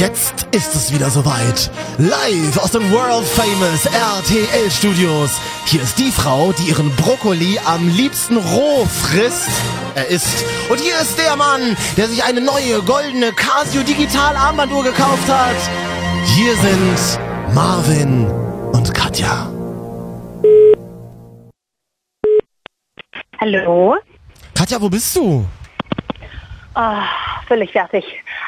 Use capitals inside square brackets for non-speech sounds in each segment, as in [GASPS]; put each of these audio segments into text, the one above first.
Jetzt ist es wieder soweit. Live aus den World Famous RTL Studios. Hier ist die Frau, die ihren Brokkoli am liebsten roh frisst. Er ist. Und hier ist der Mann, der sich eine neue goldene Casio Digital Armbanduhr gekauft hat. Hier sind Marvin und Katja. Hallo? Katja, wo bist du? Ah, völlig fertig.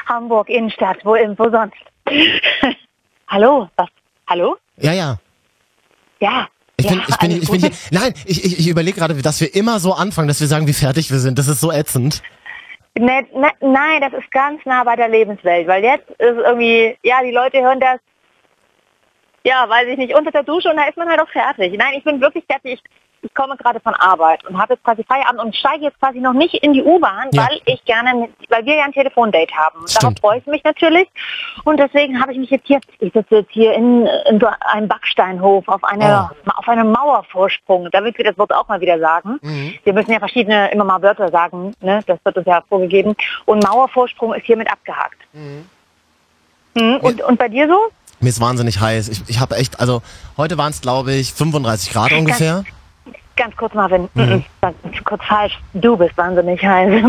Hamburg Innenstadt, wo, wo sonst? [LAUGHS] Hallo? Was? Hallo? Ja, ja. Ja. Ich bin, ja, ich bin, ich bin hier. Nein, ich, ich, ich überlege gerade, dass wir immer so anfangen, dass wir sagen, wie fertig wir sind. Das ist so ätzend. Ne, ne, nein, das ist ganz nah bei der Lebenswelt, weil jetzt ist irgendwie, ja, die Leute hören das, ja, weiß ich nicht, unter der Dusche und da ist man halt auch fertig. Nein, ich bin wirklich fertig. Ich, ich komme gerade von Arbeit und habe jetzt quasi Feierabend und steige jetzt quasi noch nicht in die U-Bahn, Ja. weil ich gerne, mit, weil wir ja ein Telefondate haben. Darauf Stimmt. freue ich mich natürlich und deswegen habe ich mich jetzt hier, ich sitze jetzt hier in, in so einem Backsteinhof auf einer, auf einem Mauervorsprung, damit wir das Wort auch mal wieder sagen. Wir müssen ja verschiedene immer mal Wörter sagen, ne? das wird uns ja vorgegeben. Und Mauervorsprung ist hiermit abgehakt. Mhm. Und, und bei dir so? Mir ist wahnsinnig heiß. Ich, ich habe echt, also heute waren es, glaube ich, 35 Grad ungefähr. Ganz kurz, Marvin. Mhm. Mhm. Ganz kurz falsch. Du bist wahnsinnig heiß.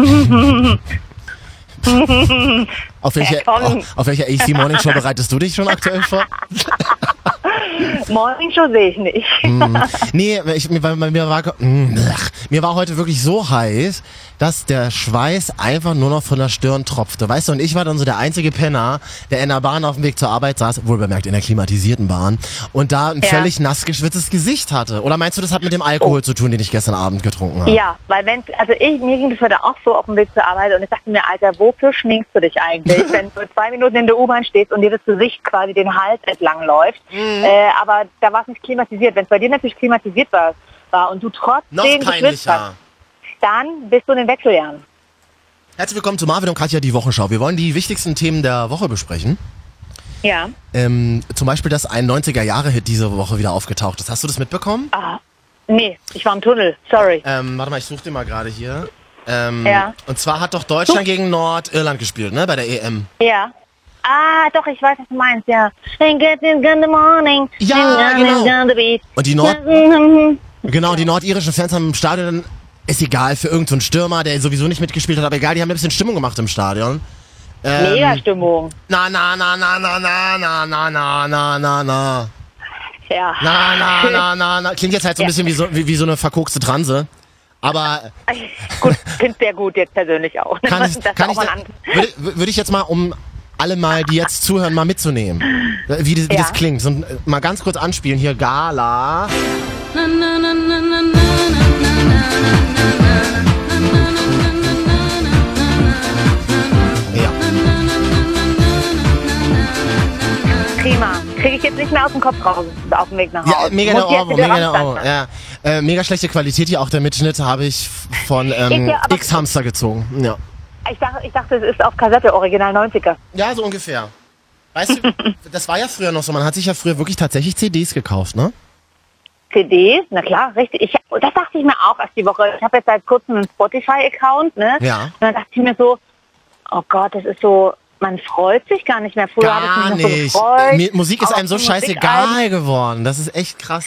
Auf [LAUGHS] welche, Ja, auf, auf welche AC Morning Show bereitest du dich schon aktuell vor? [LAUGHS] [LAUGHS] Morning Show sehe ich nicht. Mhm. [LAUGHS] Nee, ich, mir, war- mir, war, mm, mir war heute wirklich so heiß, dass der Schweiß einfach nur noch von der Stirn tropfte. Weißt du, und ich war dann so der einzige Penner, der in der Bahn auf dem Weg zur Arbeit saß, wohl bemerkt in der klimatisierten Bahn, und da ein Ja. völlig nass geschwitztes Gesicht hatte. Oder meinst du, das hat mit dem Alkohol zu tun, den ich gestern Abend getrunken habe? Ja, weil wenn, also ich, mir ging das heute auch so auf dem Weg zur Arbeit und ich dachte mir, Alter, wofür schminkst du dich eigentlich, [LAUGHS] wenn du zwei Minuten in der U-Bahn stehst und dir das Gesicht quasi den Hals entlang läuft. Mhm. Äh, aber da war es nicht klimatisiert. Wenn es bei dir natürlich klimatisiert war, war und du trotzdem geschwitzt hast, dann bist du in den Wechseljahren. Herzlich willkommen zu Marvin und Katja, die Wochenschau. Wir wollen die wichtigsten Themen der Woche besprechen. Ja. Ähm, zum Beispiel, dass ein 90er-Jahre-Hit diese Woche wieder aufgetaucht ist. Hast du das mitbekommen? Ah, nee, ich war im Tunnel. Sorry. Ähm, warte mal, ich suche den mal gerade hier. Ähm, Ja. Und zwar hat doch Deutschland gegen Nordirland gespielt, ne, bei der EM. Ja. Ah, doch, ich weiß, was du meinst, ja. Ja, genau. Und die Nord Mhm. genau, die nordirischen Fans haben im Stadion, ist egal, für irgendeinen so Stürmer, der sowieso nicht mitgespielt hat, aber egal, die haben ein bisschen Stimmung gemacht im Stadion. Ähm, Mega Stimmung. Na, na, na, na, na, na, na, na, na, na, na, na. Ja. Na, na, na, na, na. Klingt jetzt halt so ein Ja. bisschen wie so, wie, wie so eine verkokste Transe. Aber gut, finde sehr gut jetzt persönlich auch. kann ich, kann ich, auch ein würde, würde ich jetzt mal, um alle mal, die jetzt zuhören, mal mitzunehmen. Wie das, wie Ja. das klingt. So, mal ganz kurz anspielen. Hier, Gala. Ja. Prima. Kriege ich jetzt nicht mehr aus dem Kopf raus auf dem Weg nach Hause. Ja, mega Muss der Ohrwurm, mega der. Ohrwurm. Ja. Äh, mega schlechte Qualität hier auch der Mitschnitt habe ich von ähm, X-Hamster gezogen. Ja. Ich dachte, ich dachte, es ist auf Kassette, Original 90er. ja, so ungefähr. Weißt du, [LAUGHS] das war ja früher noch so, man hat sich ja früher wirklich tatsächlich CDs gekauft, ne? CDs, na klar, richtig. Ich, das dachte ich mir auch erst die Woche. Ich habe jetzt seit kurzem einen Spotify-Account, ne? Ja. Und dann dachte ich mir so, oh Gott, das ist so, man freut sich gar nicht mehr. Früher habe ich mich noch so nicht. gefreut. Musik ist einem so scheißegal geworden. Das ist echt krass.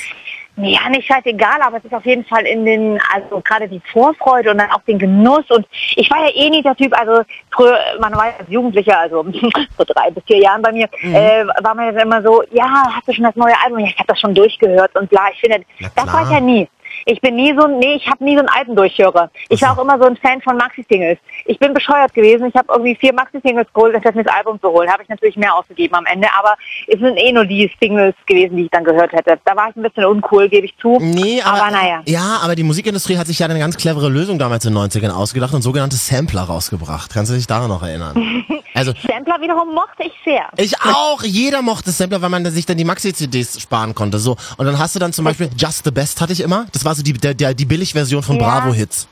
Ja, nicht scheißegal, aber es ist auf jeden Fall in den, also gerade die Vorfreude und dann auch den Genuss und ich war ja eh nicht der Typ, also früher, man war ja als Jugendlicher, also [LAUGHS] vor drei bis vier Jahren bei mir, Mhm. äh, war man jetzt immer so, ja, hast du schon das neue Album? Ja, ich habe das schon durchgehört und bla, ich finde, das war ich ja nie. Ich bin nie so, ein- nee, ich habe nie so einen alten Durchhörer. Ich war auch immer so ein Fan von Maxi-Singles. Ich bin bescheuert gewesen. Ich habe irgendwie vier Maxi-Singles geholt, mir das Album zu holen. Habe ich natürlich mehr ausgegeben am Ende, aber es sind eh nur die Singles gewesen, die ich dann gehört hätte. Da war ich ein bisschen uncool, gebe ich zu. Nee, aber, aber naja. Ja, aber die Musikindustrie hat sich ja eine ganz clevere Lösung damals in den 90ern ausgedacht und sogenannte Sampler rausgebracht. Kannst du dich daran noch erinnern? [LAUGHS] Also, Sampler wiederum mochte ich sehr. ich auch. Jeder mochte Sampler, weil man sich dann die Maxi-CDs sparen konnte. So. Und dann hast du dann zum Beispiel Just the Best hatte ich immer. Das war so die, der, der, die Billigversion von Ja. Bravo-Hits.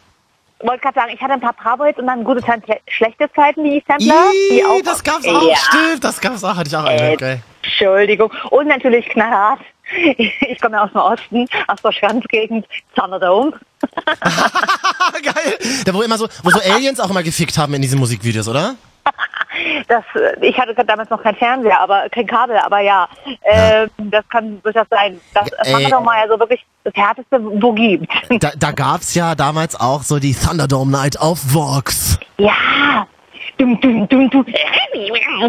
wollte gerade sagen, ich hatte ein paar Bravo-Hits und dann gute Zeiten, schle- schlechte Zeiten, die Sampler. die Ih, auch, das gab's auch, Ja, stimmt, das gab's auch, hatte ich auch eine, Äh, geil. Entschuldigung. Und natürlich knallhart. [LAUGHS] Ich komme ja aus dem Osten, aus der Schranzgegend, Thunderdome. [LAUGHS] Geil. Da wo immer so, wo so Aliens auch immer gefickt haben in diesen Musikvideos, oder? Das, äh, ich hatte damals noch kein Fernseher, aber kein Kabel, aber ja, äh, das kann durchaus sein. Das Ey. machen wir doch mal ja so wirklich das härteste, wo gibt. [LAUGHS] Da, da gab's ja damals auch so die Thunderdome Night auf Vox. Ja. Dum, dum, dum, dum,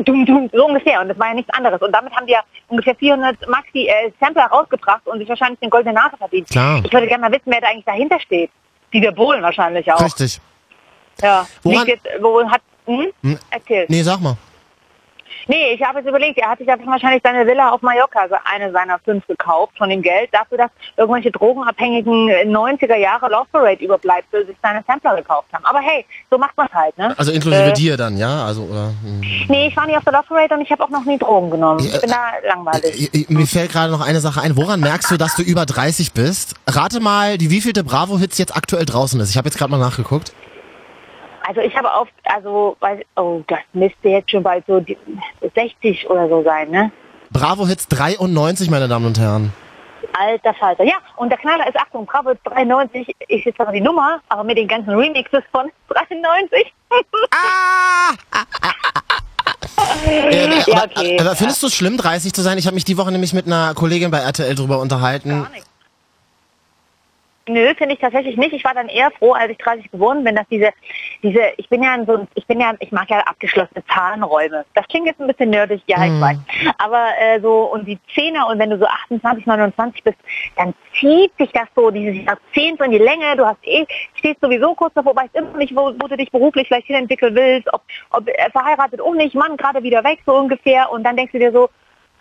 dum, dum, so ungefähr. Und das war ja nichts anderes. Und damit haben wir ungefähr 400 Maxi äh, Sampler rausgebracht und sich wahrscheinlich den goldenen Nase verdient. Klar. Ich würde gerne mal wissen, wer da eigentlich dahinter steht. Dieter Bohlen wahrscheinlich auch. Richtig. Ja. Woran- jetzt, wo hat, hm? Hm. Erzähl. Nee, sag mal. Nee, ich habe jetzt überlegt, er hat sich einfach wahrscheinlich seine Villa auf Mallorca, also eine seiner fünf gekauft von dem Geld, dafür, dass irgendwelche drogenabhängigen 90er Jahre Love Parade Überbleibsel sich seine Sampler gekauft haben. Aber hey, so macht man halt, ne? Also inklusive Äh, dir dann, ja? Also, oder? hm. Nee, ich war nie auf der Love Parade und ich habe auch noch nie Drogen genommen. Ich bin da langweilig. I- I- Mir fällt gerade noch eine Sache ein. Woran merkst du, dass du über 30 bist? Rate mal, die wievielte Bravo-Hits jetzt aktuell draußen ist. Ich habe jetzt gerade mal nachgeguckt. Also ich habe oft, also, oh, das müsste jetzt schon bald so die 60 oder so sein, ne? Bravo-Hits 93, meine Damen und Herren. Alter Falter. Ja, und der Knaller ist, Achtung, Bravo 93 ist jetzt aber die Nummer, aber mit den ganzen Remixes von [LAUGHS] 93. Äh, Ja, aber, okay. aber findest du es schlimm, 30 zu sein? Ich habe mich die Woche nämlich mit einer Kollegin bei RTL drüber unterhalten. Gar. Nö, finde ich tatsächlich nicht. Ich war dann eher froh, als ich 30 geworden bin, dass diese, diese, ich bin ja in so, ein- ich bin ja, ich mag ja abgeschlossene Zahlenräume. Das klingt jetzt ein bisschen nerdig, ja, ich weiß. Aber äh, so, und die Zehner, und wenn du so 28, 29 bist, dann zieht sich das so, dieses Jahrzehnt so in die Länge. Du hast eh, stehst sowieso kurz davor, weißt immer nicht, wo, wo du dich beruflich vielleicht hinentwickeln willst, ob, ob äh, verheiratet auch nicht, Mann gerade wieder weg, so ungefähr. Und dann denkst du dir so,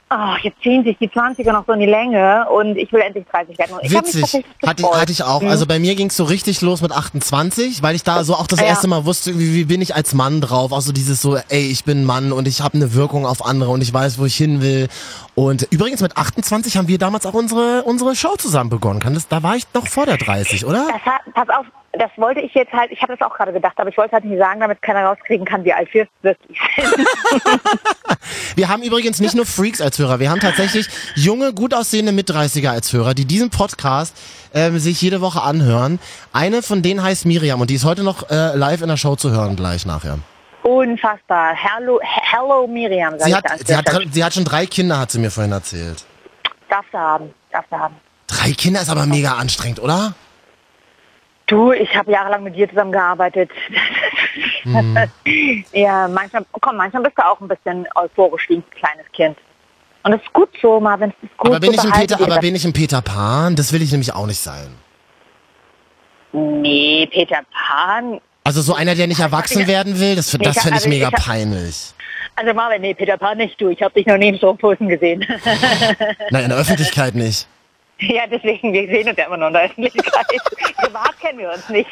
Ach, jetzt ziehen sich die 20er noch so in die Länge und ich will endlich 30 werden. Ich Witzig. Hatte, hatte ich auch. Mhm. Also bei mir ging es so richtig los mit 28, weil ich da so auch das Ja. erste Mal wusste, wie, wie bin ich als Mann drauf. Auch so dieses so, ey, ich bin ein Mann und ich habe eine Wirkung auf andere und ich weiß, wo ich hin will. Und übrigens mit 28 haben wir damals auch unsere unsere Show zusammen begonnen. Kann das, da war ich noch vor der 30, oder? Das hat, pass auf, das wollte ich jetzt halt, ich habe das auch gerade gedacht, aber ich wollte halt nicht sagen, damit keiner rauskriegen kann, wie alt wir wirklich sind. [LAUGHS] [LAUGHS] Wir haben übrigens nicht nur Freaks als Hörer, wir haben tatsächlich junge, gut aussehende Mit-30er als Hörer, die diesen Podcast ähm, sich jede Woche anhören. Eine von denen heißt Miriam und die ist heute noch äh, live in der Show zu hören, gleich nachher. Unfassbar. Hello, hello Miriam, sag Sie ich hat, sie, hat, sie hat schon drei Kinder, hat sie mir vorhin erzählt. Darfst du haben, darfst du haben. Drei Kinder ist aber mega anstrengend, oder? Du, ich habe jahrelang mit dir zusammengearbeitet. Mhm. [LAUGHS] ja, manchmal, komm, manchmal bist du auch ein bisschen euphorisch wie ein kleines Kind. Und es ist gut so, Marvin, es ist gut Aber bin, so ich ein Peter, aber bin ich ein Peter Pan? Das will ich nämlich auch nicht sein. Nee, Peter Pan. Also so einer, der nicht erwachsen werden will, das, das finde ich also mega peinlich. Also Marvin, nee, Peter Pan nicht du. Ich habe dich noch nie im Strumpfhosen gesehen. Nein, in der Öffentlichkeit nicht. Ja, deswegen, wir sehen uns ja immer noch in der Öffentlichkeit. [LAUGHS] Privat kennen wir uns nicht.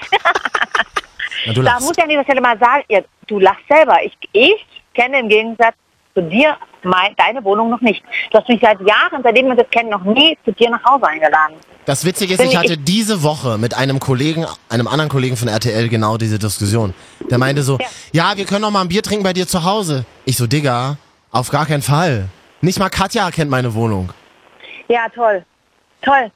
Na, Da muss ich an dieser Stelle mal sagen, ja, du lachst selber. Ich, ich kenne im Gegensatz zu dir mein, deine Wohnung noch nicht. Du hast mich seit Jahren, seitdem wir das kennen, noch nie zu dir nach Hause eingeladen. Das Witzige ist, Bin ich ich- hatte diese Woche mit einem Kollegen, einem anderen Kollegen von RTL genau diese Diskussion. Der meinte so, Ja. ja, wir können doch mal ein Bier trinken bei dir zu Hause. Ich so, Digga, auf gar keinen Fall. Nicht mal Katja kennt meine Wohnung. Ja, toll. Toll.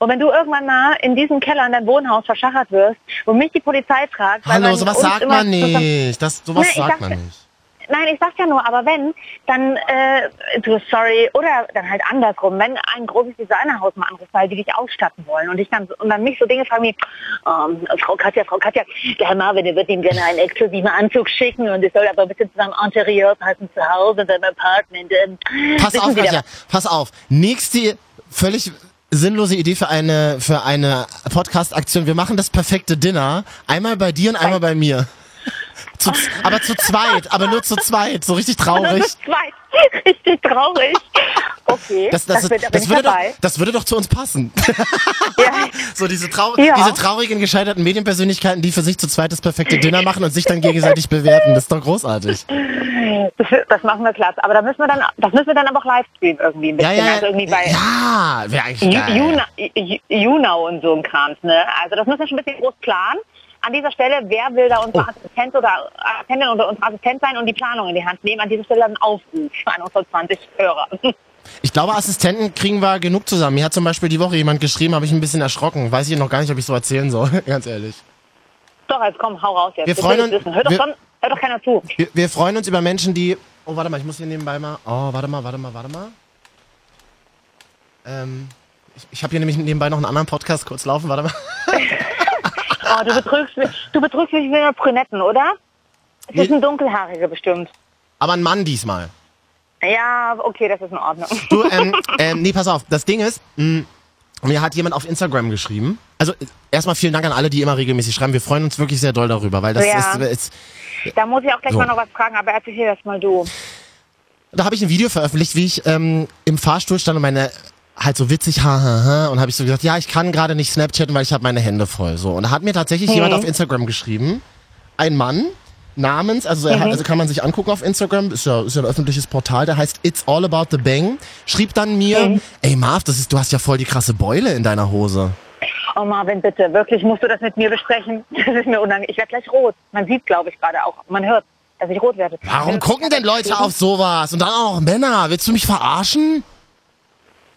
Und wenn du irgendwann mal in diesem Keller in deinem Wohnhaus verschachert wirst und mich die Polizei fragt, Hallo, sowas sagt man nicht. Das, sowas Nee, ich sagt sag- man nicht. Nein, ich sag's ja nur, aber wenn, dann, äh, du, sorry, oder dann halt andersrum, wenn ein großes Designerhaus mal anruft, weil die dich ausstatten wollen und ich dann, und dann mich so Dinge fragen wie, ähm, Frau Katja, Frau Katja, der Herr Marvin, der wird ihm gerne einen exklusiven Anzug schicken und es soll aber bitte zu seinem Interieur passen, zu Hause, in seinem Apartment. Ähm, Pass auf, Katja, pass auf. Nächste völlig sinnlose Idee für eine für eine Podcast-Aktion. Wir machen das perfekte Dinner. Einmal bei dir und einmal bei mir. Zu, [LAUGHS] aber zu zweit, aber nur zu zweit. So richtig traurig. Zwei. [LAUGHS] Richtig traurig. Okay, Das, das, das, wird, das, würde doch, das würde doch zu uns passen. [LAUGHS] Ja. So diese, trau Ja. diese traurigen, gescheiterten Medienpersönlichkeiten, die für sich zu zweit das perfekte Dinner machen und sich dann gegenseitig bewerten. Das ist doch großartig. Das, machen wir klasse. Aber da müssen wir dann, das müssen wir dann aber auch live streamen irgendwie ein Ja, bisschen. ja, Also irgendwie bei ja, wäre eigentlich geil. Juna- Ju- Junau und so ein Krams, ne? Also das müssen wir schon ein bisschen groß planen. An dieser Stelle, wer will da unsere Oh. Assistent oder Assistentin oder unser Assistent sein und die Planung in die Hand nehmen? An dieser Stelle ein Aufruf an unsere 20 Hörer. [LAUGHS] Ich glaube, Assistenten kriegen wir genug zusammen. Mir hat zum Beispiel die Woche jemand geschrieben, habe ich ein bisschen erschrocken. Weiß ich noch gar nicht, ob ich so erzählen soll, [LAUGHS] ganz ehrlich. Doch, jetzt komm, hau raus jetzt. Wir freuen uns-. Hör doch, wir- schon, Hört doch keiner zu. Wir, wir freuen uns über Menschen, die. Oh, warte mal, ich muss hier nebenbei mal. Oh, warte mal, warte mal, warte mal. Ähm, ich, ich habe hier nämlich nebenbei noch einen anderen Podcast kurz laufen, warte mal. [LAUGHS] Oh, du betrügst mich, du betrügst mich mit einer Brünetten, oder? Es ist ein Dunkelhaarige bestimmt. Aber ein Mann diesmal. Ja, okay, das ist in Ordnung. Du, [LAUGHS] ähm, ähm, nee, pass auf. Das Ding ist, mh, mir hat jemand auf Instagram geschrieben. Also äh, erstmal vielen Dank an alle, die immer regelmäßig schreiben. Wir freuen uns wirklich sehr doll darüber, weil das Ja. ist, ist. Da muss ich auch gleich So. mal noch was fragen, aber erzähl das mal du. Da habe ich ein Video veröffentlicht, wie ich ähm, im Fahrstuhl stand und meine halt so witzig, ha, ha, ha, und habe ich so gesagt, ja, ich kann gerade nicht Snapchatten, weil ich habe meine Hände voll. So und da hat mir tatsächlich jemand auf Instagram geschrieben, ein Mann namens, also, er, hat- also kann man sich angucken auf Instagram, ist ja, ist ja ein öffentliches Portal, der heißt It's All About the Bang, schrieb dann mir, ey Marv, das ist, du hast ja voll die krasse Beule in deiner Hose. Oh Marvin, bitte, wirklich, musst du das mit mir besprechen? [LAUGHS] Das ist mir unangenehm. Ich werde gleich rot. Man sieht, glaube ich, gerade auch. Man hört, dass ich rot werde. Warum gucken denn Leute auf sowas? Und dann auch Männer. Willst du mich verarschen?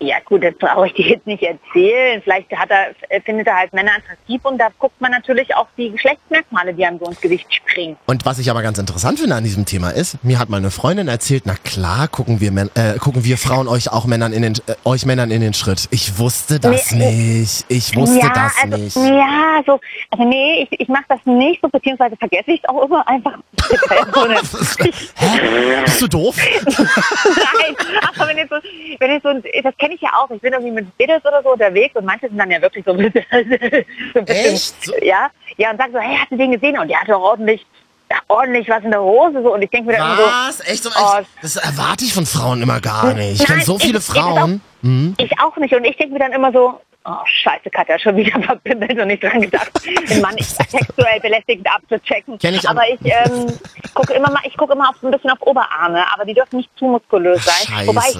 Ja gut, das brauche ich dir jetzt nicht erzählen. Vielleicht hat er, äh, findet er halt Männer attraktiv und da guckt man natürlich auf die Geschlechtsmerkmale, die einem so ins Gewicht springen. Und was ich aber ganz interessant finde an diesem Thema ist, mir hat mal eine Freundin erzählt, na klar, gucken wir, äh, gucken wir Frauen euch auch Männern in den, äh, euch Männern in den Schritt. Ich wusste das Nee, nicht. Ich wusste ja, das also, nicht. Ja, so, also nee, ich, ich mache das nicht so, beziehungsweise vergesse ich es auch immer einfach. [LAUGHS] [LAUGHS] Hä? Bist du doof? [LAUGHS] Nein, aber wenn ich so, wenn ich so, das kenne ich ja auch. Ich bin irgendwie mit Mädels oder so unterwegs und manche sind dann ja wirklich so, ein bisschen- [LAUGHS] so ein bisschen, Echt? Ja, ja und sagen so, hey, hast du den gesehen? Und der hat doch ordentlich, ja, ordentlich was in der Hose so und ich denke mir dann immer so, Was? Echt so? Oh. Das erwarte ich von Frauen immer gar nicht. Ich kenne so viele ich- ich- Frauen. Hm? ich auch nicht und ich denke mir dann immer so, oh scheiße, Katja, schon wieder [LAUGHS] verbimmelt und nicht dran gedacht, [LAUGHS] den Mann sexuell belästigend abzuchecken. Kenn ich aber ich ähm, gucke immer mal, ich gucke immer auf, so ein bisschen auf Oberarme, aber die dürfen nicht zu muskulös sein. Scheiße. Wobei ich,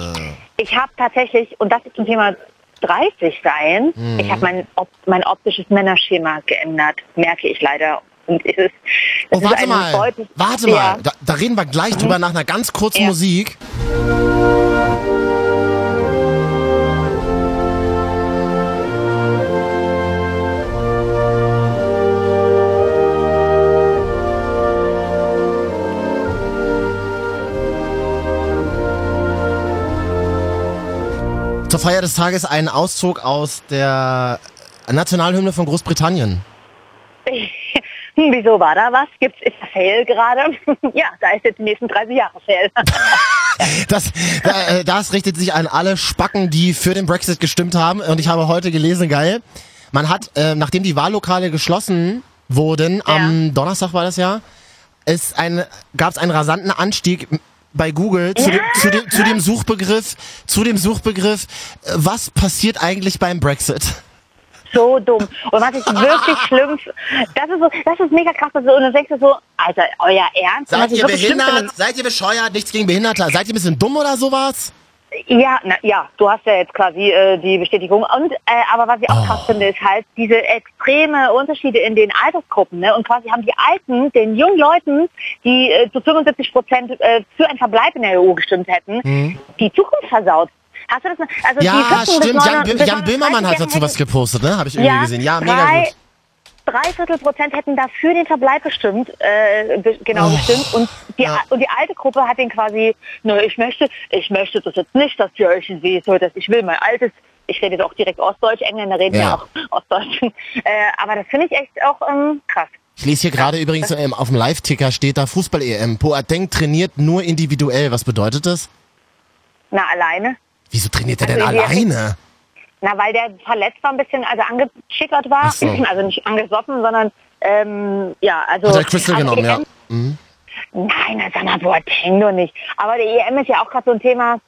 ich habe tatsächlich, und das ist zum Thema 30 sein, ich habe mein, op mein optisches Männerschema geändert, merke ich leider. Und es ist, es Oh, warte mal. Warte mal. Da, da reden wir gleich drüber nach einer ganz kurzen Ja. Musik. Zur Feier des Tages ein Auszug aus der Nationalhymne von Großbritannien. [LAUGHS] Hm, wieso war da was? Gibt's ist da Sale gerade? [LAUGHS] ja, da ist jetzt die nächsten 30 Jahre Sale. [LAUGHS] Das, da, äh, das richtet sich an alle Spacken, die für den Brexit gestimmt haben. Und ich habe heute gelesen, geil, man hat, äh, nachdem die Wahllokale geschlossen wurden, am Donnerstag war das ja, gab es einen rasanten Anstieg bei Google zu, Ja. dem, zu, dem, zu dem Suchbegriff, zu dem Suchbegriff, äh, was passiert eigentlich beim Brexit? so dumm. Und was ich wirklich [LAUGHS] schlimm, das ist so, das ist mega krass, dass du, und dann denkst du so, Alter, euer Ernst? Seid ihr behindert? Seid ihr bescheuert? Nichts gegen Behinderte. Seid ihr ein bisschen dumm oder sowas? Ja, na, ja, du hast ja jetzt quasi äh, die Bestätigung. Und äh, aber was ich auch Oh. krass finde, ist halt diese extreme Unterschiede in den Altersgruppen. Ne? Und quasi haben die Alten, den jungen Leuten, die äh, zu 75 Prozent äh, für einen Verbleib in der EU gestimmt hätten, die Zukunft versaut. Hast du das? Also Mhm. Ja, 14 bis stimmt. Jan, 39 Bö- Jan Böhmermann hat dazu was gepostet, ne? Habe ich irgendwie gesehen. Ja, mega drei, gut. Drei Viertel Prozent hätten dafür den Verbleib bestimmt, äh, be genau Oh, bestimmt. Und die, ja. und die alte Gruppe hat den quasi, ne, ich möchte, ich möchte das jetzt nicht, dass ihr euch seht, so dass ich will mein altes, ich rede jetzt auch direkt Ostdeutsch, Engländer reden ja, Ja. auch Ostdeutsch. Äh, aber das finde ich echt auch ähm, krass. Ich lese hier gerade übrigens ähm, auf dem Live-Ticker steht da Fußball-EM. Boateng trainiert nur individuell. Was bedeutet das? Na, alleine. Wieso trainiert er denn Also alleine? Na, weil der verletzt war ein bisschen, also angeschickert war. So. [CLEARS THROAT] Also nicht angesoffen, sondern ähm, ja, also. Hat er Crystal also genommen, ja. EM Mhm. Nein, sag mal, Boateng doch nicht. Aber die EM ist ja auch gerade so ein Thema,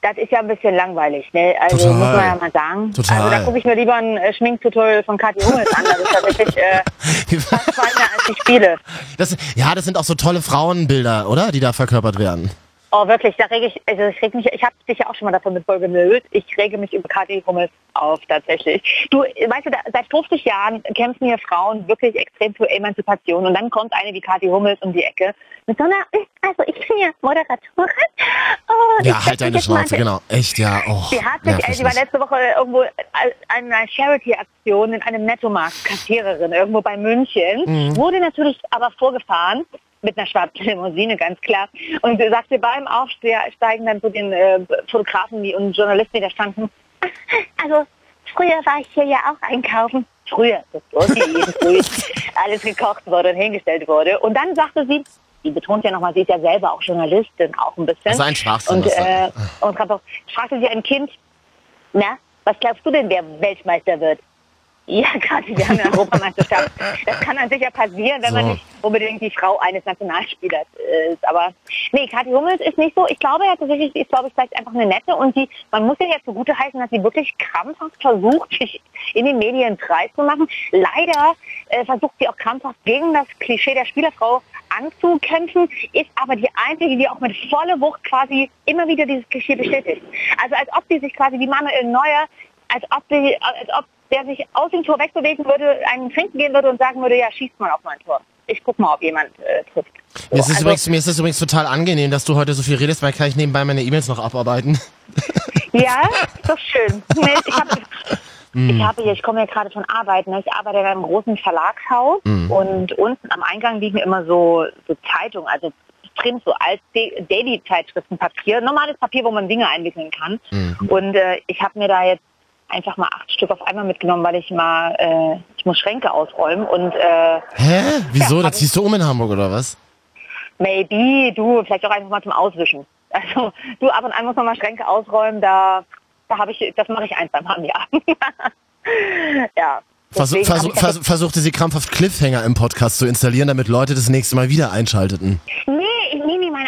das ist ja ein bisschen langweilig, ne? Also Total. muss man ja mal sagen. Total. Also da gucke ich mir lieber ein äh, Schminktutorial von Kathi Hummels an. Das ist tatsächlich äh, [LAUGHS] fast als die Spiele. Das, ja, das sind auch so tolle Frauenbilder, oder? Die da verkörpert werden. Oh, wirklich, da rege ich, also ich reg mich, ich habe dich ja auch schon mal davon mit voll gemüllt. Ich rege mich über Kathi Hummels auf, tatsächlich. Du, weißt du, da, seit 50 Jahren kämpfen hier Frauen wirklich extrem für Emanzipation und dann kommt eine wie Kathi Hummels um die Ecke mit so einer, also ich bin hier Moderatorin. Oh, Ja, halt deine Schnauze, genau. Echt, ja. Oh, Sie hat sich, nervig äh, sie war letzte Woche irgendwo an einer Charity-Aktion in einem Nettomarkt Kassiererin irgendwo bei München, Mhm. wurde natürlich aber vorgefahren mit einer schwarzen Limousine, ganz klar. Und sie sagte beim Aufsteigen dann zu den äh, Fotografen die, und Journalisten, die da standen, [LAUGHS] also früher war ich hier ja auch einkaufen. Früher, bevor sie jeden [LAUGHS] früh alles gekocht wurde und hingestellt wurde. Und dann sagte sie, die betont ja nochmal, sie ist ja selber auch Journalistin, auch ein bisschen. Also ein Schwachsinn. Und, äh, und fragte sie ein Kind, na, was glaubst du denn, wer Weltmeister wird? Ja, gerade wir haben eine Europameisterschaft. Das kann dann sicher passieren, wenn so. man nicht unbedingt die Frau eines Nationalspielers ist. Aber nee, Kathi Hummels ist nicht so. Ich glaube ja tatsächlich, ist, glaube ich, vielleicht einfach eine nette und sie, man muss ihr jetzt zugute heißen, dass sie wirklich krampfhaft versucht, sich in den Medien freizumachen. Leider äh, versucht sie auch krampfhaft gegen das Klischee der Spielerfrau anzukämpfen, ist aber die einzige, die auch mit voller Wucht quasi immer wieder dieses Klischee bestätigt. Also als ob sie sich quasi wie Manuel Neuer, als ob, sie, als ob der sich aus dem Tor wegbewegen würde, einen trinken gehen würde und sagen würde, ja, schießt mal auf mein Tor. Ich guck mal, ob jemand äh, trifft. So, mir, ist also, übrigens, mir ist es übrigens total angenehm, dass du heute so viel redest, weil kann ich nebenbei meine E-Mails noch abarbeiten. [LAUGHS] Ja, ist doch schön. Ich habe hm. ich habe hier, ich komme ja gerade von Arbeit, ne? ich arbeite in einem großen Verlagshaus mm. und unten am Eingang liegen immer so, so Zeitungen, also Print, so als Daily-Zeitschriftenpapier, normales Papier, wo man Dinge einwickeln kann. Mm. Und äh, ich habe mir da jetzt einfach mal acht Stück auf einmal mitgenommen, weil ich mal, äh, ich muss Schränke ausräumen und äh, Hä? Wieso? Ja, da ziehst du um in Hamburg oder was? Maybe, du, vielleicht auch einfach mal zum Auswischen. [LAUGHS] Also du ab und an muss man mal Schränke ausräumen, da, da habe ich, das mache ich ein, zwei Mal im Jahr. ja. Versuch, versuch, vers versuchte sie krampfhaft Cliffhanger im Podcast zu installieren, damit Leute das nächste Mal wieder einschalteten. Nee,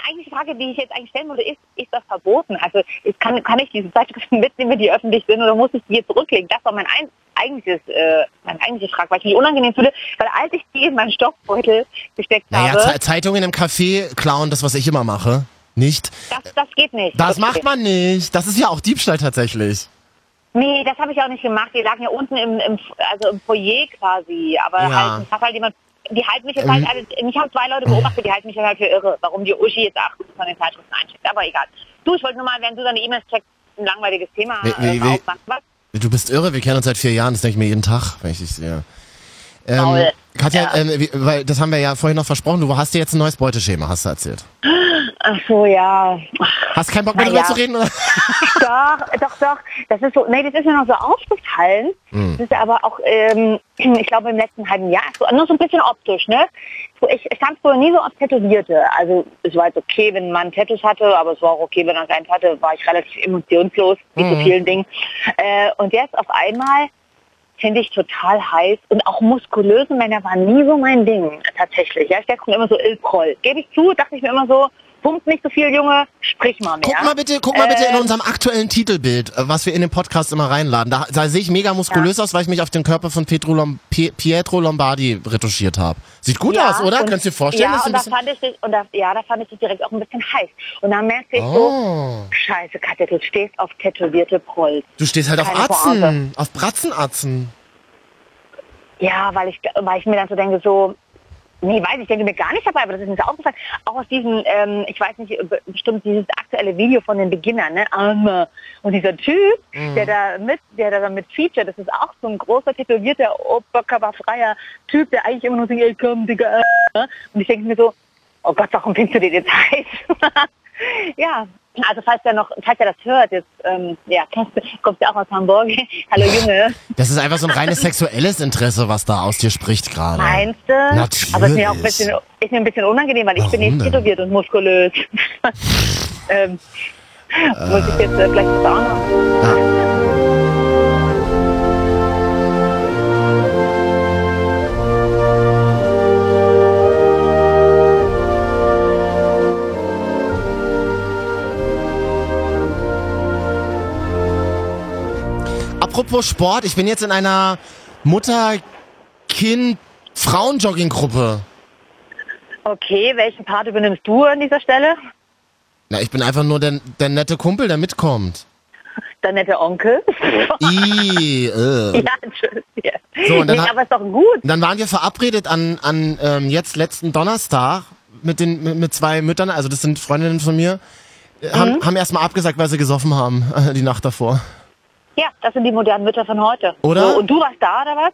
meine eigentliche Frage, die ich jetzt eigentlich stellen würde, ist, ist das verboten? Also kann, kann ich diese Zeitschriften [LAUGHS] mitnehmen, die öffentlich sind, oder muss ich die jetzt zurücklegen? Das war mein ein, eigentliches, äh, meine eigentliche Frage, weil ich mich unangenehm fühle, weil als ich die in meinen Stoffbeutel gesteckt naja, habe... Naja, Zeitungen im Café klauen, das, was ich immer mache. Nicht? Das, das geht nicht. Das okay. macht man nicht. Das ist ja auch Diebstahl tatsächlich. Nee, das habe ich auch nicht gemacht. Die lagen ja unten im, im also im Foyer quasi. Aber ja. halt, hat halt jemand die halten mich jetzt halt, also, ich habe zwei Leute beobachtet, die halten mich halt für irre, warum die Uschi jetzt acht von den Zeitschriften einschickt. Aber egal. Du, ich wollte nur mal, wenn du deine E-Mails checkst, ein langweiliges Thema wie, wie, äh, Was? Du bist irre, wir kennen uns seit vier Jahren, das denke ich mir jeden Tag, wenn ich dich sehe. Ähm, Katja, ja. ähm, wie, weil das haben wir ja vorhin noch versprochen, du hast dir jetzt ein neues Beuteschema, hast du erzählt. [GASPS] Ach so, ja. Hast keinen Bock mehr darüber ja. zu reden? Oder? [LAUGHS] Doch, doch, doch. Das ist so, nee, das ist mir noch so aufgefallen. Mhm. Das ist aber auch, ähm, [CLEARS THROAT] ich glaube im letzten halben Jahr, so, nur so ein bisschen optisch, ne? Ich, ich stand früher nie so auf Tätowierte. Also es war jetzt okay, wenn man Tattoos hatte, aber es war auch okay, wenn er keins hatte, war ich relativ emotionslos, wie mhm. zu vielen Dingen. Äh, und jetzt auf einmal finde ich total heiß und auch muskulöse Männer waren nie so mein Ding tatsächlich. Ja, ich dachte immer so Ilproll. Gebe ich zu, dachte ich mir immer so, pumpt nicht so viel, Junge, sprich mal mehr. Guck mal bitte, guck mal bitte in ähm, unserem aktuellen Titelbild, äh, was wir in den Podcast immer reinladen. Da, da sehe ich mega muskulös ja. aus, weil ich mich auf den Körper von Pietro, Lom Pietro Lombardi retuschiert habe. Sieht gut ja, aus, oder? Könntest du dir vorstellen? Ja, und da, fand ich dich, und da, ja, da fand ich dich direkt auch ein bisschen heiß. Und dann merkte ich oh. so, scheiße, Katja, du stehst auf tätowierte Prolls. Du stehst halt Keine auf Atzen, Pointe. auf Bratzenatzen. Ja, weil ich, weil ich mir dann so denke, so, Nee, weiß ich, denke mir gar nicht dabei, aber das ist mir so aufgefallen. Auch aus diesem, ähm, ich weiß nicht, bestimmt dieses aktuelle Video von den Beginnern, ne? Arme. Und dieser Typ, mhm. der da mit, der da mit feature, das ist auch so ein großer, tätowierter, oberkörperfreier Typ, der eigentlich immer nur so, ey, komm, Digga, äh. Und ich denke mir so, oh Gott, warum findest du den jetzt heiß? ja, also falls er noch, falls er das hört, jetzt, ähm, ja, [LAUGHS] kommst du auch aus Hamburg. [LAUGHS] Hallo Junge. Das ist einfach so ein reines sexuelles Interesse, was da aus dir spricht gerade. Meinst du? Natürlich. Aber ist mir auch ein bisschen, ist mir ein bisschen unangenehm, weil Warum ich bin nicht tätowiert und muskulös. [LAUGHS] ähm, äh, muss ich jetzt äh, vielleicht das auch noch? Ja. Apropos Sport, ich bin jetzt in einer Mutter-Kind-Frauen-Jogging-Gruppe. Okay, welchen Part übernimmst du an dieser Stelle? Na, ich bin einfach nur der, der nette Kumpel, der mitkommt. Der nette Onkel? [LAUGHS] I, äh. Ja, ja. So, und dann nee, aber ist doch gut. Dann waren wir verabredet an, an ähm, jetzt letzten Donnerstag mit den mit, mit zwei Müttern, also das sind Freundinnen von mir, mhm. haben, erstmal abgesagt, weil sie gesoffen haben äh, [LAUGHS] die Nacht davor. Ja, das sind die modernen Mütter von heute. Oder? So, und du warst da, oder was?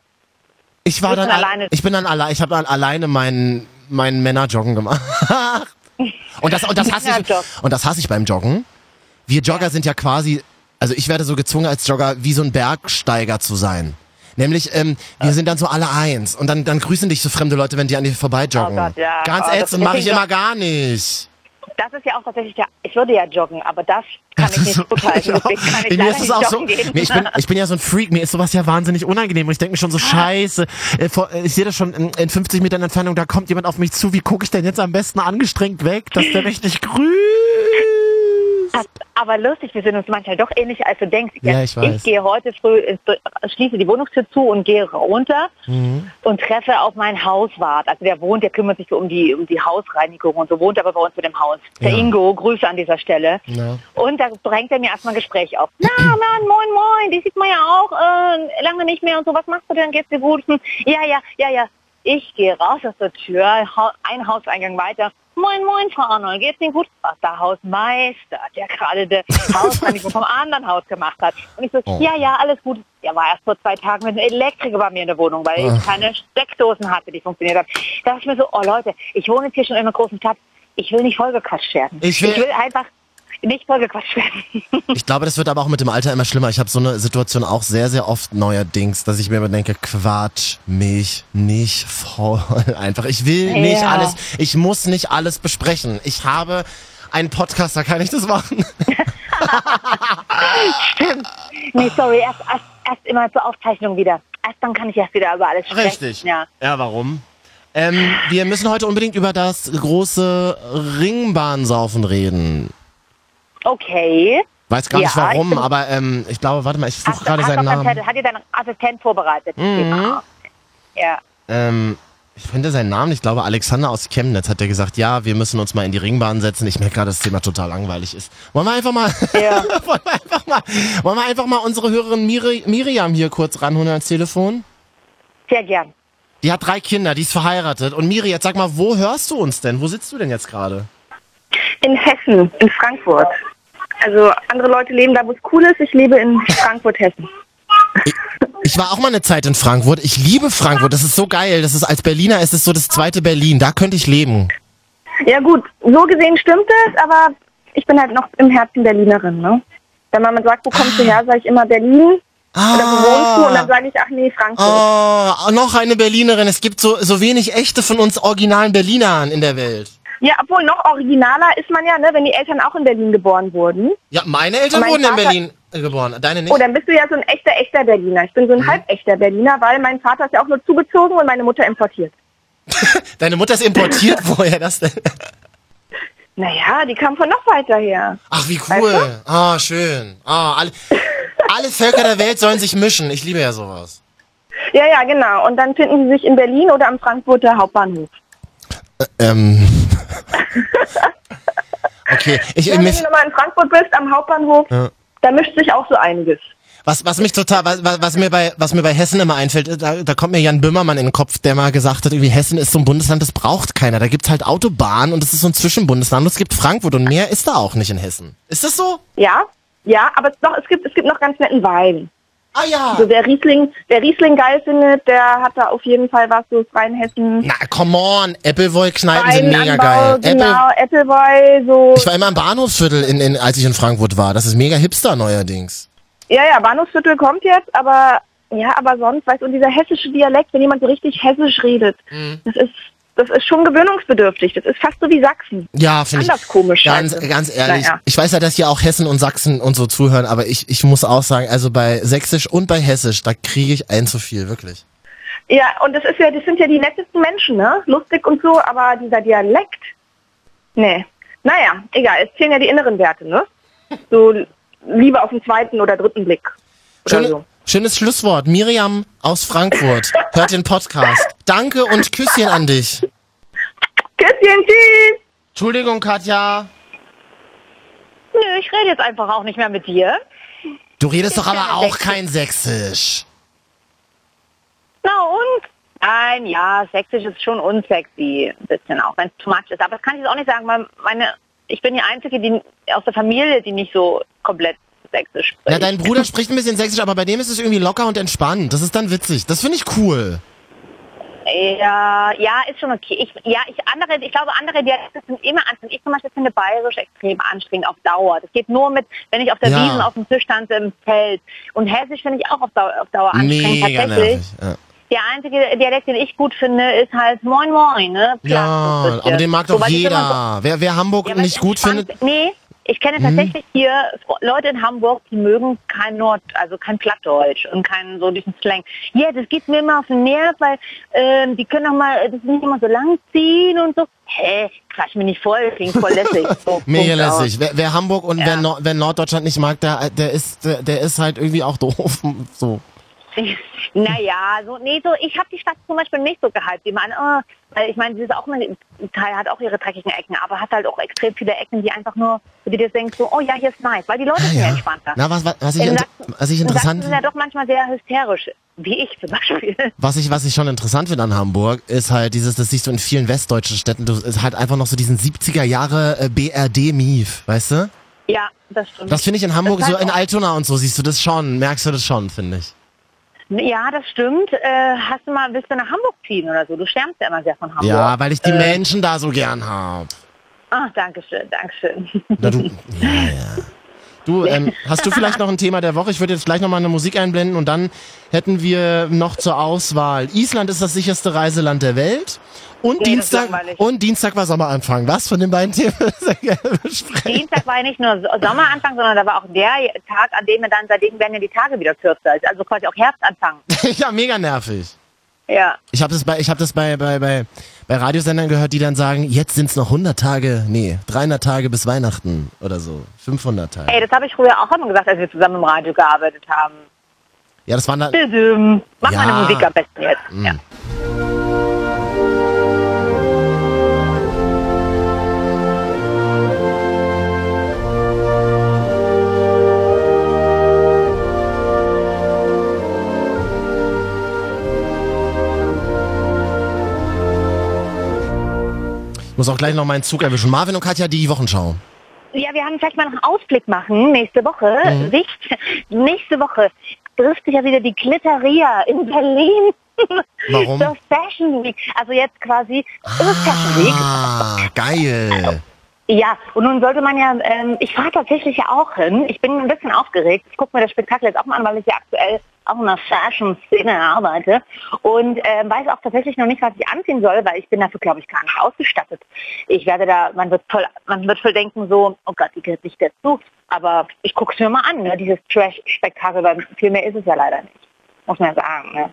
Ich war dann alleine. Ich bin dann allein. Ich habe dann alleine meinen meinen Männerjoggen gemacht. [LAUGHS] und, das, und, das hasse ich, und das hasse ich beim Joggen. Wir Jogger sind ja quasi, also ich werde so gezwungen als Jogger wie so ein Bergsteiger zu sein. Nämlich, ähm, wir sind dann so alle eins und dann, dann grüßen dich so fremde Leute, wenn die an dir vorbei joggen. Oh Gott, ja. Ganz oh, ätzend, mache ich immer gar nicht. Das ist ja auch tatsächlich der, ich würde ja joggen, aber das kann das ich nicht. [LAUGHS] Deswegen kann ich mir ist es auch so, nee, ich, bin, ich bin ja so ein Freak, mir ist sowas ja wahnsinnig unangenehm und ich denke mir schon so, scheiße, äh, äh, ich sehe das schon in, in 50 Metern Entfernung, da kommt jemand auf mich zu, wie gucke ich denn jetzt am besten angestrengt weg, dass der [LAUGHS] richtig grüßt? Aber lustig, wir sind uns manchmal doch ähnlich, als du denkst. Ja, ich, ich gehe heute früh, schließe die Wohnungstür zu und gehe runter mhm. und treffe auf meinen Hauswart. Also der wohnt, der kümmert sich so um die, um die Hausreinigung und so, wohnt aber bei uns mit dem Haus. Der Ingo, Grüße an dieser Stelle. Ja. Und da drängt er mir erstmal ein Gespräch auf. Na, Mann, moin, moin, die sieht man ja auch äh, lange nicht mehr und so. Was machst du denn? Geht's dir gut? Hm, ja, ja, ja, ja. Ich gehe raus aus der Tür, ein Hauseingang weiter Moin, moin, Frau Arnold, geht's Ihnen gut? Was der Hausmeister, der gerade das [LAUGHS] Hausreinigung vom anderen Haus gemacht hat. Und ich so, oh. ja, ja, alles gut. Der war erst vor zwei Tagen mit einem Elektriker bei mir in der Wohnung, weil ich keine Steckdosen hatte, die funktioniert haben. Da dachte ich mir so, oh Leute, ich wohne jetzt hier schon in einer großen Stadt. Ich will nicht vollgequatscht werden. Ich will, ich will einfach nicht vollgequatscht werden. [LAUGHS] ich glaube, das wird aber auch mit dem Alter immer schlimmer. Ich habe so eine Situation auch sehr, sehr oft neuerdings, dass ich mir immer denke, Quatsch mich nicht voll [LAUGHS] einfach. Ich will ja. nicht alles, ich muss nicht alles besprechen. Ich habe einen Podcast, da kann ich das machen. [LAUGHS] Stimmt. Nee, sorry, erst, erst, erst immer zur Aufzeichnung wieder. Erst dann kann ich erst wieder über alles sprechen. Richtig. Ja, ja warum? Ähm, wir müssen heute unbedingt über das große Ringbahnsaufen reden. Okay. Weiß gar ja, nicht warum, aber ähm, ich glaube, warte mal, ich suche gerade seinen Namen. Hat dir dein Assistent vorbereitet? Mhm. Ja. Ähm, ich finde seinen Namen, ich glaube Alexander aus Chemnitz hat der gesagt, ja, wir müssen uns mal in die Ringbahn setzen. Ich merke gerade, dass das Thema total langweilig ist. Wollen wir einfach mal, ja. [LAUGHS] wollen, wir einfach mal wollen wir einfach mal unsere Hörerin Miri, Miriam hier kurz ranholen ans Telefon? Sehr gern. Die hat drei Kinder, die ist verheiratet. Und Miri, jetzt sag mal, wo hörst du uns denn? Wo sitzt du denn jetzt gerade? In Hessen, in Frankfurt. Also andere Leute leben da, wo es cool ist. Ich lebe in Frankfurt, Hessen. Ich, ich, war auch mal eine Zeit in Frankfurt. Ich liebe Frankfurt. Das ist so geil. Das ist als Berliner ist es so das zweite Berlin. Da könnte ich leben. Ja gut, so gesehen stimmt es, aber ich bin halt noch im Herzen Berlinerin. Ne? Wenn man sagt, wo kommst du her, sage ich immer Berlin. Ah. Oder wo wohnst du? Und dann sage ich, ach nee, Frankfurt. Oh, noch eine Berlinerin. Es gibt so, so wenig echte von uns originalen Berlinern in der Welt. Ja, obwohl noch originaler ist man ja, ne, wenn die Eltern auch in Berlin geboren wurden. Ja, meine Eltern wurden Vater, in Berlin äh, geboren, deine nicht? Oh, dann bist du ja so ein echter, echter Berliner. Ich bin so ein mhm. halbechter Berliner, weil mein Vater ist ja auch nur zugezogen und meine Mutter importiert. [LAUGHS] deine Mutter ist importiert? [LAUGHS] Woher das denn? Naja, die kam von noch weiter her. Ach, wie cool. Ah, oh, schön. Ah, alle, [LAUGHS] alle Völker der Welt sollen sich mischen. Ich liebe ja sowas. Ja, ja, genau. Und dann finden sie sich in Berlin oder am Frankfurter Hauptbahnhof. Äh, ähm. [LAUGHS] okay, ich ja, Wenn du nochmal in Frankfurt bist, am Hauptbahnhof, ja. da mischt sich auch so einiges. Was, was mich total, was, was mir bei, was mir bei Hessen immer einfällt, da, da kommt mir Jan Böhmermann in den Kopf, der mal gesagt hat, irgendwie Hessen ist so ein Bundesland, das braucht keiner. Da gibt's halt Autobahnen und es ist so ein Zwischenbundesland und es gibt Frankfurt und mehr ist da auch nicht in Hessen. Ist das so? Ja, ja, aber doch, es gibt, es gibt noch ganz netten Wein. Ah ja. Also wer Riesling, wer Riesling geil findet, der hat da auf jeden Fall was so Hessen. Na, come on, Appleboy-Kneipen sind mega geil. Genau, Apple Appleboy, so. Ich war immer im Bahnhofsviertel, in, in, als ich in Frankfurt war. Das ist mega hipster neuerdings. Ja, ja, Bahnhofsviertel kommt jetzt, aber ja, aber sonst, weißt du, und dieser hessische Dialekt, wenn jemand so richtig hessisch redet, mhm. das ist das ist schon gewöhnungsbedürftig. Das ist fast so wie Sachsen. Ja, finde ich. Anders komisch. Ganz, ganz ehrlich. Naja. Ich weiß ja, dass hier auch Hessen und Sachsen und so zuhören, aber ich, ich muss auch sagen, also bei Sächsisch und bei Hessisch, da kriege ich ein zu viel, wirklich. Ja, und das ist ja, das sind ja die nettesten Menschen, ne? Lustig und so, aber dieser Dialekt, nee. Naja, egal, es zählen ja die inneren Werte, ne? So Liebe auf den zweiten oder dritten Blick. Oder Schöne, so. Schönes Schlusswort. Miriam aus Frankfurt hört den Podcast. Danke und Küsschen an dich. Küsschen, tschüss. Entschuldigung, Katja. Nö, ich rede jetzt einfach auch nicht mehr mit dir. Du redest doch aber auch Sächsisch. kein Sächsisch. Na und? Nein, ja, Sächsisch ist schon unsexy. Ein bisschen auch, wenn es too much ist. Aber das kann ich jetzt auch nicht sagen, weil meine, ich bin die Einzige die, aus der Familie, die nicht so komplett Sächsisch spricht. Ja, dein Bruder spricht ein bisschen Sächsisch, aber bei dem ist es irgendwie locker und entspannt. Das ist dann witzig. Das finde ich cool. Ja, ja, ist schon okay. Ich, ja, ich andere, ich glaube, andere Dialekte sind immer anstrengend. Ich zum Beispiel finde Bayerisch extrem anstrengend auf Dauer. Das geht nur mit, wenn ich auf der Ja. Wiesen auf dem Tisch tanze im Feld. Und Hessisch finde ich auch auf Dauer, auf Dauer anstrengend. Mega Tatsächlich. nervig. Ja. Der einzige Dialekt, den ich gut finde, ist halt Moin Moin, ne? So Ja, aber den mag doch immer jeder. Wer, wer Hamburg Ja, nicht gut findet. Nee, ich kenne tatsächlich hier Fro- Leute in Hamburg, die mögen kein Nord, also kein Plattdeutsch und keinen so diesen Slang. Ja, das geht mir immer auf den Nerv, weil ähm, die können doch mal das nicht immer so lang ziehen und so. Hä, quatsch mir nicht voll, klingt voll lässig. [LAUGHS] So, mega lässig. Wer, wer Hamburg und wer, Nord, wer Norddeutschland nicht mag, der, der ist, der, der ist halt irgendwie auch doof. [LAUGHS] So. [LAUGHS] Naja, so, nee, so, ich habe die Stadt zum Beispiel nicht so gehypt. Die meinen, oh, ich meine, sie ist auch ein Teil hat auch ihre dreckigen Ecken, aber hat halt auch extrem viele Ecken, die einfach nur, du dir denkst, so, oh ja, hier ist nice, weil die Leute sind ja entspannter. Na, was, was, was, ich, In Sachsen- was ich in interessant sind ja doch manchmal sehr hysterisch, wie ich zum Beispiel. [LAUGHS] Was ich, was ich schon interessant finde an Hamburg, ist halt dieses, das siehst du in vielen westdeutschen Städten, du ist halt einfach noch so diesen 70er Jahre äh, BRD-Mief, weißt du? Ja, das stimmt. Das finde ich in Hamburg, Das so in Altona und so, siehst du das schon, merkst du das schon, finde ich. Ja, das stimmt. Äh, hast du mal, willst du nach Hamburg ziehen oder so? Du schwärmst ja immer sehr von Hamburg. Ja, weil ich die Äh. Menschen da so gern hab. Ah, danke schön, danke schön. Na, du, [LAUGHS] ja, ja. Du, ähm, hast du vielleicht noch ein Thema der Woche? Ich würde jetzt gleich noch mal eine Musik einblenden und dann hätten wir noch zur Auswahl. Island ist das sicherste Reiseland der Welt. Und Nee, Dienstag und Dienstag war Sommeranfang. Was von den beiden Themen [LAUGHS] besprechen? Dienstag war ja nicht nur So- Sommeranfang, sondern da war auch der Tag, an dem wir dann, seitdem werden ja die Tage wieder kürzer. Also quasi auch Herbstanfang. [LAUGHS] ja, mega nervig. Ja. Ich habe das bei ich habe das bei bei bei bei Radiosendern gehört, die dann sagen, jetzt sind's noch 100 Tage, nee, 300 Tage bis Weihnachten oder so, 500 Tage. Ey, das habe ich früher auch immer gesagt, als wir zusammen im Radio gearbeitet haben. Ja, das waren da Düdüm. Mach Ja. meine Musik am besten jetzt. Ja. Muss auch gleich noch meinen Zug erwischen. Marvin und Katja, die Wochenschau. Ja, wir haben vielleicht mal noch einen Ausblick machen nächste Woche. Mhm. Sicht, nächste Woche trifft sich ja wieder die Glitteria in Berlin. Warum? [LAUGHS] Zur Fashion Week. Also jetzt quasi zur Fashion Week. Ah, geil. Ja, und nun sollte man ja, ähm, ich fahre tatsächlich ja auch hin. Ich bin ein bisschen aufgeregt. Ich gucke mir das Spektakel jetzt auch mal an, weil ich ja aktuell auch in der Fashion-Szene arbeite und ähm, weiß auch tatsächlich noch nicht, was ich anziehen soll, weil ich bin dafür, glaube ich, gar nicht ausgestattet. Ich werde da, man wird voll, man wird voll denken so, oh Gott, die gehört nicht dazu. Aber ich gucke es mir mal an, ne, dieses Trash-Spektakel, weil viel mehr ist es ja leider nicht. Muss man ja sagen. Ne?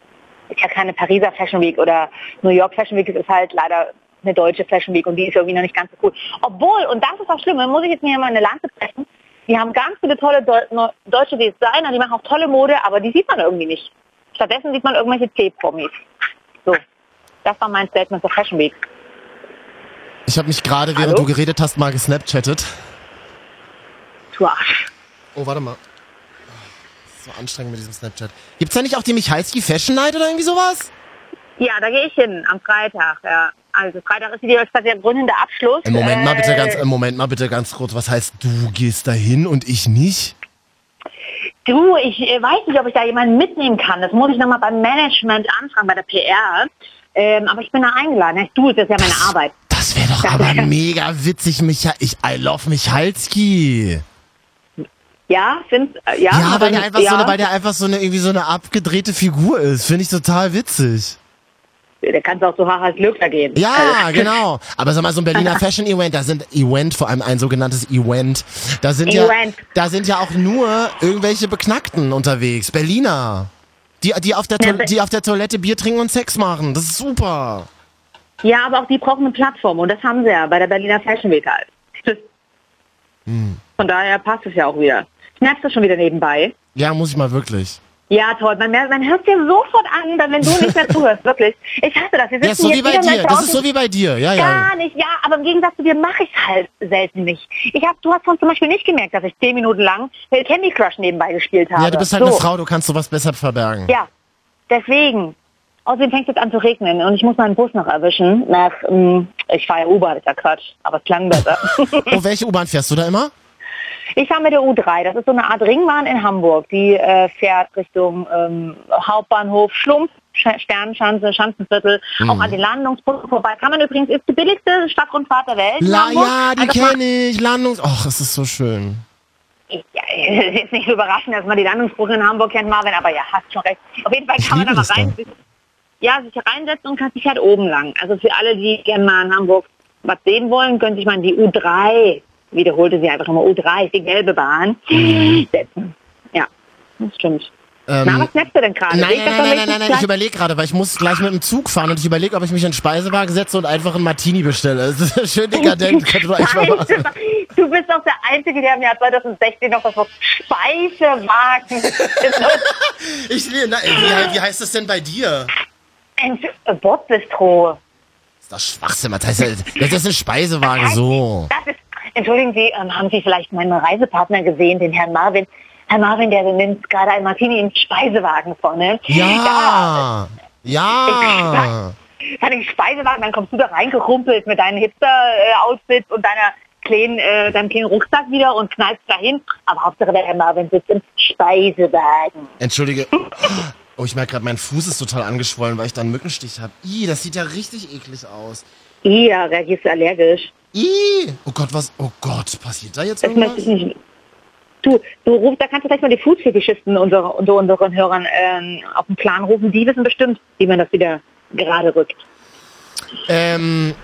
Ist ja keine Pariser Fashion Week oder New York Fashion Week, es ist halt leider eine deutsche Fashion Week und die ist irgendwie noch nicht ganz so cool. Obwohl, und das ist das Schlimme, muss ich jetzt mir mal eine Lanze brechen, die haben ganz viele tolle Deu deutsche Designer, die machen auch tolle Mode, aber die sieht man irgendwie nicht. Stattdessen sieht man irgendwelche C-Promis. So, das war mein Statement zur Fashion Week. Ich habe mich gerade, während Hallo? du geredet hast, mal gesnapchattet. Du Arsch. Oh, warte mal. So anstrengend mit diesem Snapchat. Gibt's da nicht auch die Michalski Fashion Night oder irgendwie sowas? Ja, da gehe ich hin, am Freitag, ja. Also Freitag ist wieder der gründende Abschluss. Im Moment mal bitte Äh, ganz, im Moment mal bitte ganz kurz. Was heißt, du gehst da hin und ich nicht? Du, ich äh, weiß nicht, ob ich da jemanden mitnehmen kann. Das muss ich nochmal beim Management anfragen, bei der PR. Ähm, aber ich bin da eingeladen. Du, das ist ja meine Arbeit. Das wäre doch aber mega witzig, Micha. Ich, I love Michalski. Ja, find, äh, ja. Ja, weil der einfach ja, so eine, weil der einfach so eine, irgendwie so eine abgedrehte Figur ist. Finde ich total witzig. Der kann auch zu Harald Glöckler gehen. Ja, Also, [LAUGHS] genau. Aber sag mal, so ein Berliner [LAUGHS] Fashion Event, da sind Event, vor allem ein sogenanntes Event. Da sind Event. ja, da sind ja auch nur irgendwelche Beknackten unterwegs. Berliner. Die, die, auf der Ja, die auf der Toilette Bier trinken und Sex machen. Das ist super. Ja, aber auch die brauchen eine Plattform und das haben sie ja bei der Berliner Fashion Week halt. Das- Hm. Von daher passt es ja auch wieder. Merkst du schon wieder nebenbei? Ja, muss ich mal wirklich. Ja, toll. Man, man hört dir sofort an, wenn du nicht mehr zuhörst, wirklich. Ich hasse das. Wir Ja, sitzen so wie bei dir. Das ist so wie bei dir. Ja, ja. Gar nicht, ja, aber im Gegensatz zu dir mache ich es halt selten nicht. Ich hab, du hast von zum Beispiel nicht gemerkt, dass ich zehn Minuten lang Candy Crush nebenbei gespielt habe. Ja, du bist halt so. eine Frau, du kannst sowas besser verbergen. Ja, deswegen. Außerdem fängt es jetzt an zu regnen und ich muss meinen Bus noch erwischen. Nach, ähm, ich fahre ja U-Bahn, ist ja Quatsch, aber es klang besser. [LAUGHS] Oh, welche U-Bahn fährst du da immer? Ich fahre mit der U3, das ist so eine Art Ringbahn in Hamburg. Die äh, fährt Richtung ähm, Hauptbahnhof Schlumpf Sch- Sternschanze, Schanzenviertel, Mhm. auch an den Landungsbrücken vorbei. Kann man übrigens, ist die billigste Stadtrundfahrt der Welt. La, ja, die Also kenne ich. Landungs... Ach, es ist so schön. Ja, [LAUGHS] es ist jetzt nicht so überraschend, dass man die Landungsbrücke in Hamburg kennt, Marvin, aber ja, hast schon recht. Auf jeden Fall kann man da mal rein, ja, sich reinsetzen und kann sich halt oben lang. Also für alle, die gerne mal in Hamburg was sehen wollen, können sich mal in die U3, wiederholte sie einfach immer, U3 ist die gelbe Bahn, setzen. Ja, das stimmt. Ähm, Na, was snappst du denn gerade? Nein, nein, nein, nein, nein, ich überlege gerade, weil ich muss gleich mit dem Zug fahren und ich überlege, ob ich mich in den Speisewagen setze und einfach einen Martini bestelle. Das ist schön dekadent, könnte man echt mal Nein, machen. du bist doch der Einzige, der im Jahr 2016 noch das Wort Speisewagen [LAUGHS] Ich, na, wie, wie heißt das denn bei dir? ein Bordbistro. Das ist doch Schwachsinn, was heißt das? Das ist ein Speisewagen, so. Das ist, entschuldigen Sie, ähm, haben Sie vielleicht meinen Reisepartner gesehen, den Herrn Marvin? Herr Marvin, der nimmt gerade ein Martini im Speisewagen vorne. Ja, ja. Ja, den Speisewagen, dann kommst du da reingerumpelt mit deinem Hipster-Outfit und deiner kleinen, äh, deinem kleinen Rucksack wieder und knallst dahin. Aber Hauptsache der Herr Marvin sitzt im Speisewagen. Entschuldige. Oh, ich merke gerade, mein Fuß ist total angeschwollen, weil ich da einen Mückenstich habe. Ih, das sieht ja richtig eklig aus. Ja, reagierst du allergisch. Ih, oh Gott, was, oh Gott, passiert da jetzt Das möchte ich nicht. Du, du rufst, da kannst du gleich mal die Fußfetischisten unter, unter unseren Hörern ähm, auf den Plan rufen. Die wissen bestimmt, wie man das wieder gerade rückt. Ähm,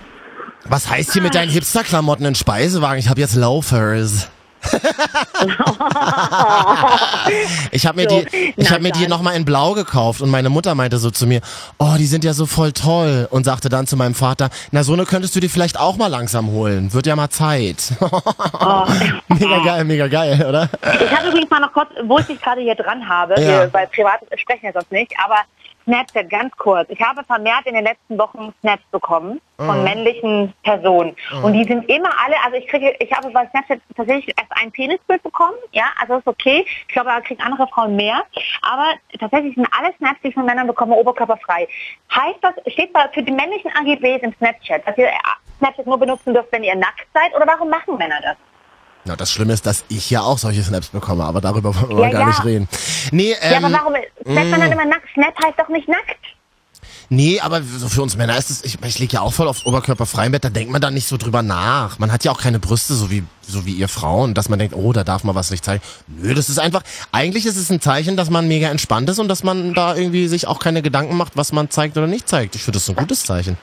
was heißt hier mit deinen Hipster-Klamotten in Speisewagen? Ich habe jetzt Loafers. [LAUGHS] ich habe mir So, die, ich habe mir die nochmal in Blau gekauft und meine Mutter meinte so zu mir, oh, die sind ja so voll toll und sagte dann zu meinem Vater, na so eine könntest du dir vielleicht auch mal langsam holen, wird ja mal Zeit. Oh. [LAUGHS] mega geil, mega geil, oder? Ich habe übrigens mal noch kurz, wo ich dich gerade hier dran habe, Ja. wir, weil privat sprechen wir sonst nicht, aber Snapchat ganz kurz. Ich habe vermehrt in den letzten Wochen Snaps bekommen von Mhm. männlichen Personen. Und die sind immer alle, also ich kriege, ich habe bei Snapchat tatsächlich erst ein Penisbild bekommen, ja, also ist okay. Ich glaube, da kriegen andere Frauen mehr. Aber tatsächlich sind alle Snaps, die ich von Männern bekomme, oberkörperfrei. Heißt das, steht da für die männlichen AGBs im Snapchat, dass ihr Snapchat nur benutzen dürft, wenn ihr nackt seid? Oder warum machen Männer das? Na, das Schlimme ist, dass ich ja auch solche Snaps bekomme, aber darüber wollen wir Ja, gar ja. nicht reden. Nee, ähm, ja, aber warum snappt man dann immer nackt? Snap heißt doch nicht nackt. Nee, aber so für uns Männer ist es, ich, ich liege ja auch voll auf oberkörperfreiem Bett, da denkt man dann nicht so drüber nach. Man hat ja auch keine Brüste, so wie, so wie ihr Frauen, dass man denkt, oh, da darf man was nicht zeigen. Nö, das ist einfach, eigentlich ist es ein Zeichen, dass man mega entspannt ist und dass man da irgendwie sich auch keine Gedanken macht, was man zeigt oder nicht zeigt. Ich finde das ein gutes Zeichen.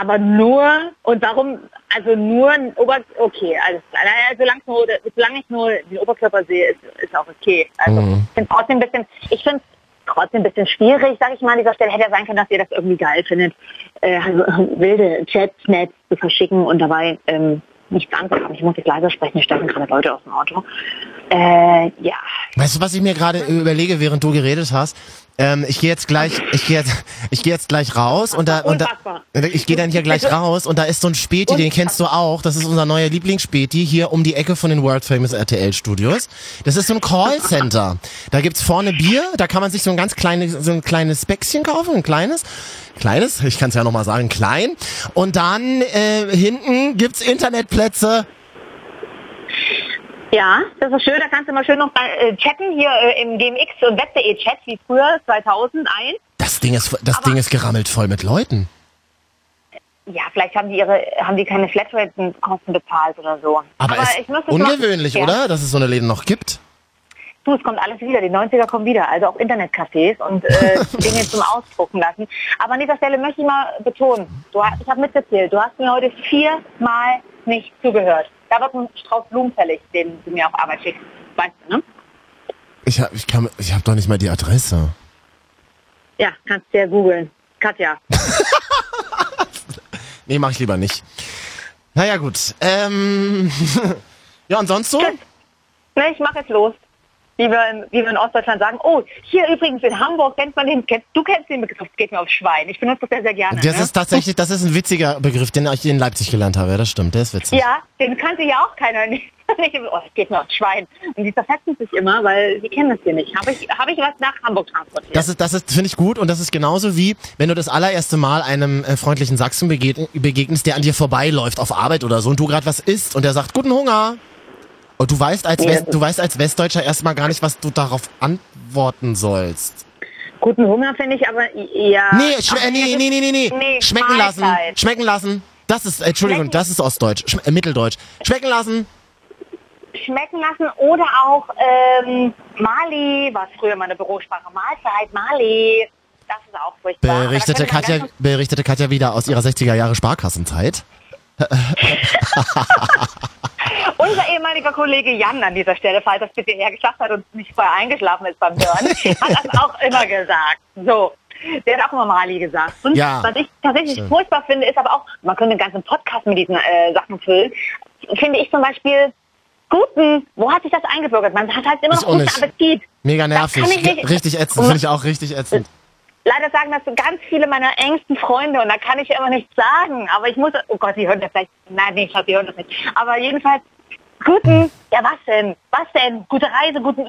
Aber nur, und warum, also nur ein Ober, okay, alles klar. Naja, solange, nur, solange ich nur den Oberkörper sehe, ist, ist auch okay. Also, Mhm. ich finde trotzdem ein bisschen, ich finde trotzdem ein bisschen schwierig, sage ich mal an dieser Stelle. Hätte ja sein können, dass ihr das irgendwie geil findet, äh, also, [LAUGHS] wilde Chats, Nets zu verschicken und dabei ähm, nichts anzuhaben. Ich muss jetzt leiser sprechen, hier steigen gerade Leute aus dem Auto. Äh, ja. Weißt du, was ich mir gerade überlege, während du geredet hast? Ähm, ich gehe jetzt gleich, ich gehe jetzt, ich gehe jetzt gleich raus und da, und da, ich gehe dann hier gleich raus und da ist so ein Späti, den kennst du auch. Das ist unser neuer Lieblingsspäti hier um die Ecke von den World Famous RTL Studios. Das ist so ein Callcenter. Da gibt's vorne Bier, da kann man sich so ein ganz kleines, so ein kleines Bäckchen kaufen, ein kleines. Kleines, ich kann es ja nochmal sagen, klein. Und dann äh, hinten gibt's Internetplätze. Ja, das ist schön. Da kannst du mal schön noch äh, chatten hier äh, im GMX und Web.de Chat wie früher 2001. Das Ding ist, das Aber- Ding ist gerammelt voll mit Leuten. Ja, vielleicht haben die ihre, haben die keine Flatrate-Kosten bezahlt oder so. Aber, ich muss ist ungewöhnlich, ja. oder? Dass es so eine Läden noch gibt. Du, es kommt alles wieder. Die 90er kommen wieder. Also auch Internetcafés und äh, [LAUGHS] Dinge zum Ausdrucken lassen. Aber an dieser Stelle möchte ich mal betonen, du, ich habe mitgezählt, du hast mir heute viermal nicht zugehört. Da wird ein Strauß Blumen fällig, den du mir auf Arbeit schickst. Weißt du, ne? Ich hab, ich kann, ich hab doch nicht mal die Adresse. Ja, kannst du ja googeln. Katja. [LAUGHS] Nee, mach ich lieber nicht. Naja, gut. Ähm, [LAUGHS] ja, und sonst so? Ne, ich mache jetzt los. Wie wir, in, wie wir in Ostdeutschland sagen, oh, hier übrigens in Hamburg kennt man den, kennst, du kennst den Begriff, geht mir aufs Schwein. Ich benutze das sehr, sehr gerne. Das ne? ist tatsächlich, das ist ein witziger Begriff, den ich in Leipzig gelernt habe. Ja, das stimmt, der ist witzig. Ja, den kannte ja auch keiner. [LAUGHS] Nicht, oh, das geht mir aufs Schwein. Und die zerfetzen sich immer, weil sie kennen das hier nicht. Habe ich, hab ich was nach Hamburg transportiert? Das ist, das ist, finde ich gut und das ist genauso wie, wenn du das allererste Mal einem äh, freundlichen Sachsen begegn begegnest, der an dir vorbeiläuft auf Arbeit oder so und du gerade was isst und der sagt, guten Hunger. Und du weißt als, Ja, West, du weißt als Westdeutscher erstmal gar nicht, was du darauf antworten sollst. Guten Hunger finde ich aber ja. Nee, sch äh, nee, nee, nee, nee, nee. Nee, Schmecken lassen. Mahlzeit. Schmecken lassen. Das ist, Entschuldigung, Schmecken- das ist Ostdeutsch. Schm äh, Mitteldeutsch. Schmecken lassen. schmecken lassen oder auch ähm, Mali, was früher meine Bürosprache Mahlzeit, Mali. Das ist auch furchtbar. Berichtete Katja, berichtete Katja wieder aus ihrer 60er Jahre Sparkassenzeit. [LAUGHS] Unser ehemaliger Kollege Jan an dieser Stelle, falls das bitte hergeschafft hat und nicht vorher eingeschlafen ist beim Hören, [LAUGHS] hat das auch immer gesagt. So. Der hat auch immer Mali gesagt. Und Ja. was ich tatsächlich Stimmt. furchtbar finde, ist aber auch, man könnte einen ganzen Podcast mit diesen äh, Sachen füllen, finde ich zum Beispiel guten, wo hat sich das eingebürgert? Man hat halt immer noch guten. Appetit. Mega nervig. Richtig ätzend. Finde ich auch richtig ätzend. Leider sagen das so ganz viele meiner engsten Freunde und da kann ich immer nichts sagen. Aber ich muss, oh Gott, die hören das vielleicht, nein, nee, ich glaube, die hören das nicht. Aber jedenfalls, guten, ja was denn? Was denn? Gute Reise, guten,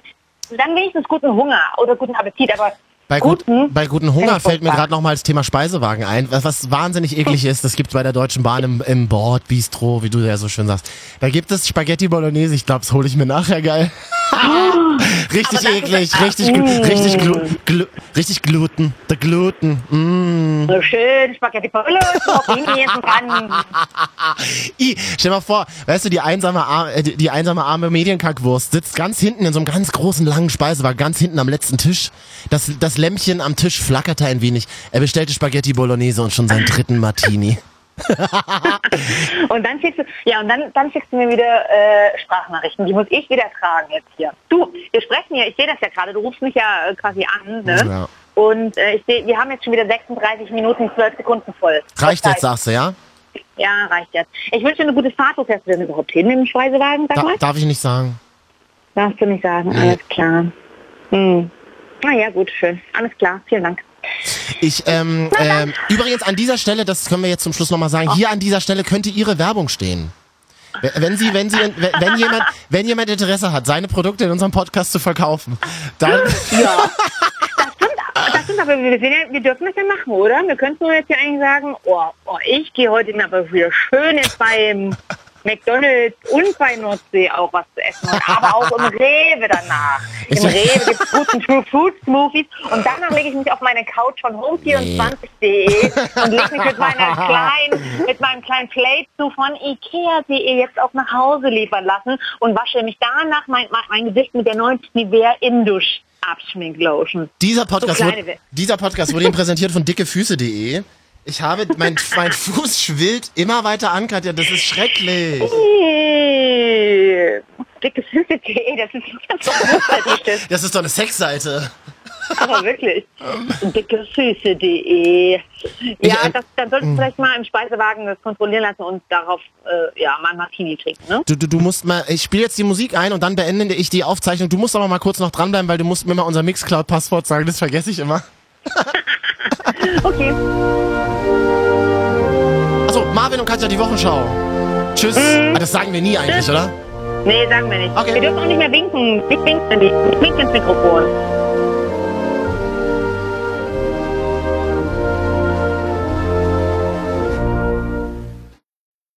dann wenigstens guten Hunger oder guten Appetit. Aber Bei, gut, guten, bei guten Hunger fällt mir gerade noch mal das Thema Speisewagen ein. Was, was wahnsinnig eklig ist, das gibt bei der Deutschen Bahn im, im Bordbistro, wie du ja so schön sagst. Da gibt es Spaghetti Bolognese. Ich glaube, das hole ich mir nachher geil. [LAUGHS] richtig eklig, richtig, richtig, glu, glu, richtig Gluten. Der Gluten. Mm. so schön Spaghetti essen kann. [LAUGHS] I, stell mal vor, weißt du, die einsame, Ar- äh, die, die einsame arme Medienkackwurst sitzt ganz hinten in so einem ganz großen langen Speisewagen, ganz hinten am letzten Tisch. Das, das Lämpchen am Tisch flackerte ein wenig. Er bestellte Spaghetti Bolognese und schon seinen dritten Martini. [LAUGHS] Und dann schickst du, ja, und dann, dann schickst du mir wieder äh, Sprachnachrichten. Die muss ich wieder tragen jetzt hier. Du, wir sprechen hier, ich sehe das ja gerade, du rufst mich ja äh, quasi an, ne? Ja. Und äh, ich sehe, wir haben jetzt schon wieder 36 Minuten, 12 Sekunden voll. Reicht jetzt, sagst du, ja? Ja, reicht jetzt. Ich wünsche dir eine gute Fahrt. Wo fährst du denn überhaupt hin im Speisewagen, sag Da, mal? darf ich nicht sagen. Darfst du nicht sagen, Nee. alles klar. Hm. Na ja, gut, schön. Alles klar, vielen Dank. Ich, ähm, ähm, übrigens an dieser Stelle, das können wir jetzt zum Schluss nochmal sagen, hier an dieser Stelle könnte Ihre Werbung stehen. Wenn Sie, wenn Sie, wenn jemand, wenn jemand Interesse hat, seine Produkte in unserem Podcast zu verkaufen, dann, Ja. Das stimmt, aber wir, ja, wir dürfen das ja machen, oder? Wir könnten nur jetzt hier eigentlich sagen, oh, oh ich gehe heute aber wieder schön jetzt beim McDonalds und bei Nordsee auch was zu essen. Und aber auch im Rewe danach. Im Rewe gibt es guten True Food Smoothies. Und danach lege ich mich auf meine Couch von home24.de und lege mich mit meiner kleinen, mit meinem kleinen Plate-Zu von Ikea.de jetzt auch nach Hause liefern lassen und wasche mich danach mein, mein, Gesicht mit der neuen Nivea Indusch Abschminklotion. dieser Podcast, So wurde, dieser Podcast wurde Ihnen präsentiert von dickefüße.de. Ich habe, mein, mein [LAUGHS] Fuß schwillt immer weiter an, Katja, das ist schrecklich. Äh, Dicke Füße.de, das ist [LAUGHS] das ist Das ist doch eine Sexseite. aber wirklich. Dickefüße.de. Ja, ähm, das, dann solltest du vielleicht mal im Speisewagen das kontrollieren lassen und darauf äh, ja, mal ein Martini trinken, ne? Du, du, du musst mal, ich spiele jetzt die Musik ein und dann beende ich die Aufzeichnung. Du musst aber mal kurz noch dranbleiben, weil du musst mir mal unser Mixcloud-Passwort sagen, das vergesse ich immer. [LAUGHS] [LAUGHS] Okay. Also Marvin und Katja, die Wochenschau. Tschüss. Mhm. Ah, das sagen wir nie eigentlich, oder? Nee, sagen wir nicht. Okay. Wir dürfen auch nicht mehr winken. Ich winke nicht. Ich winke ins Mikrofon.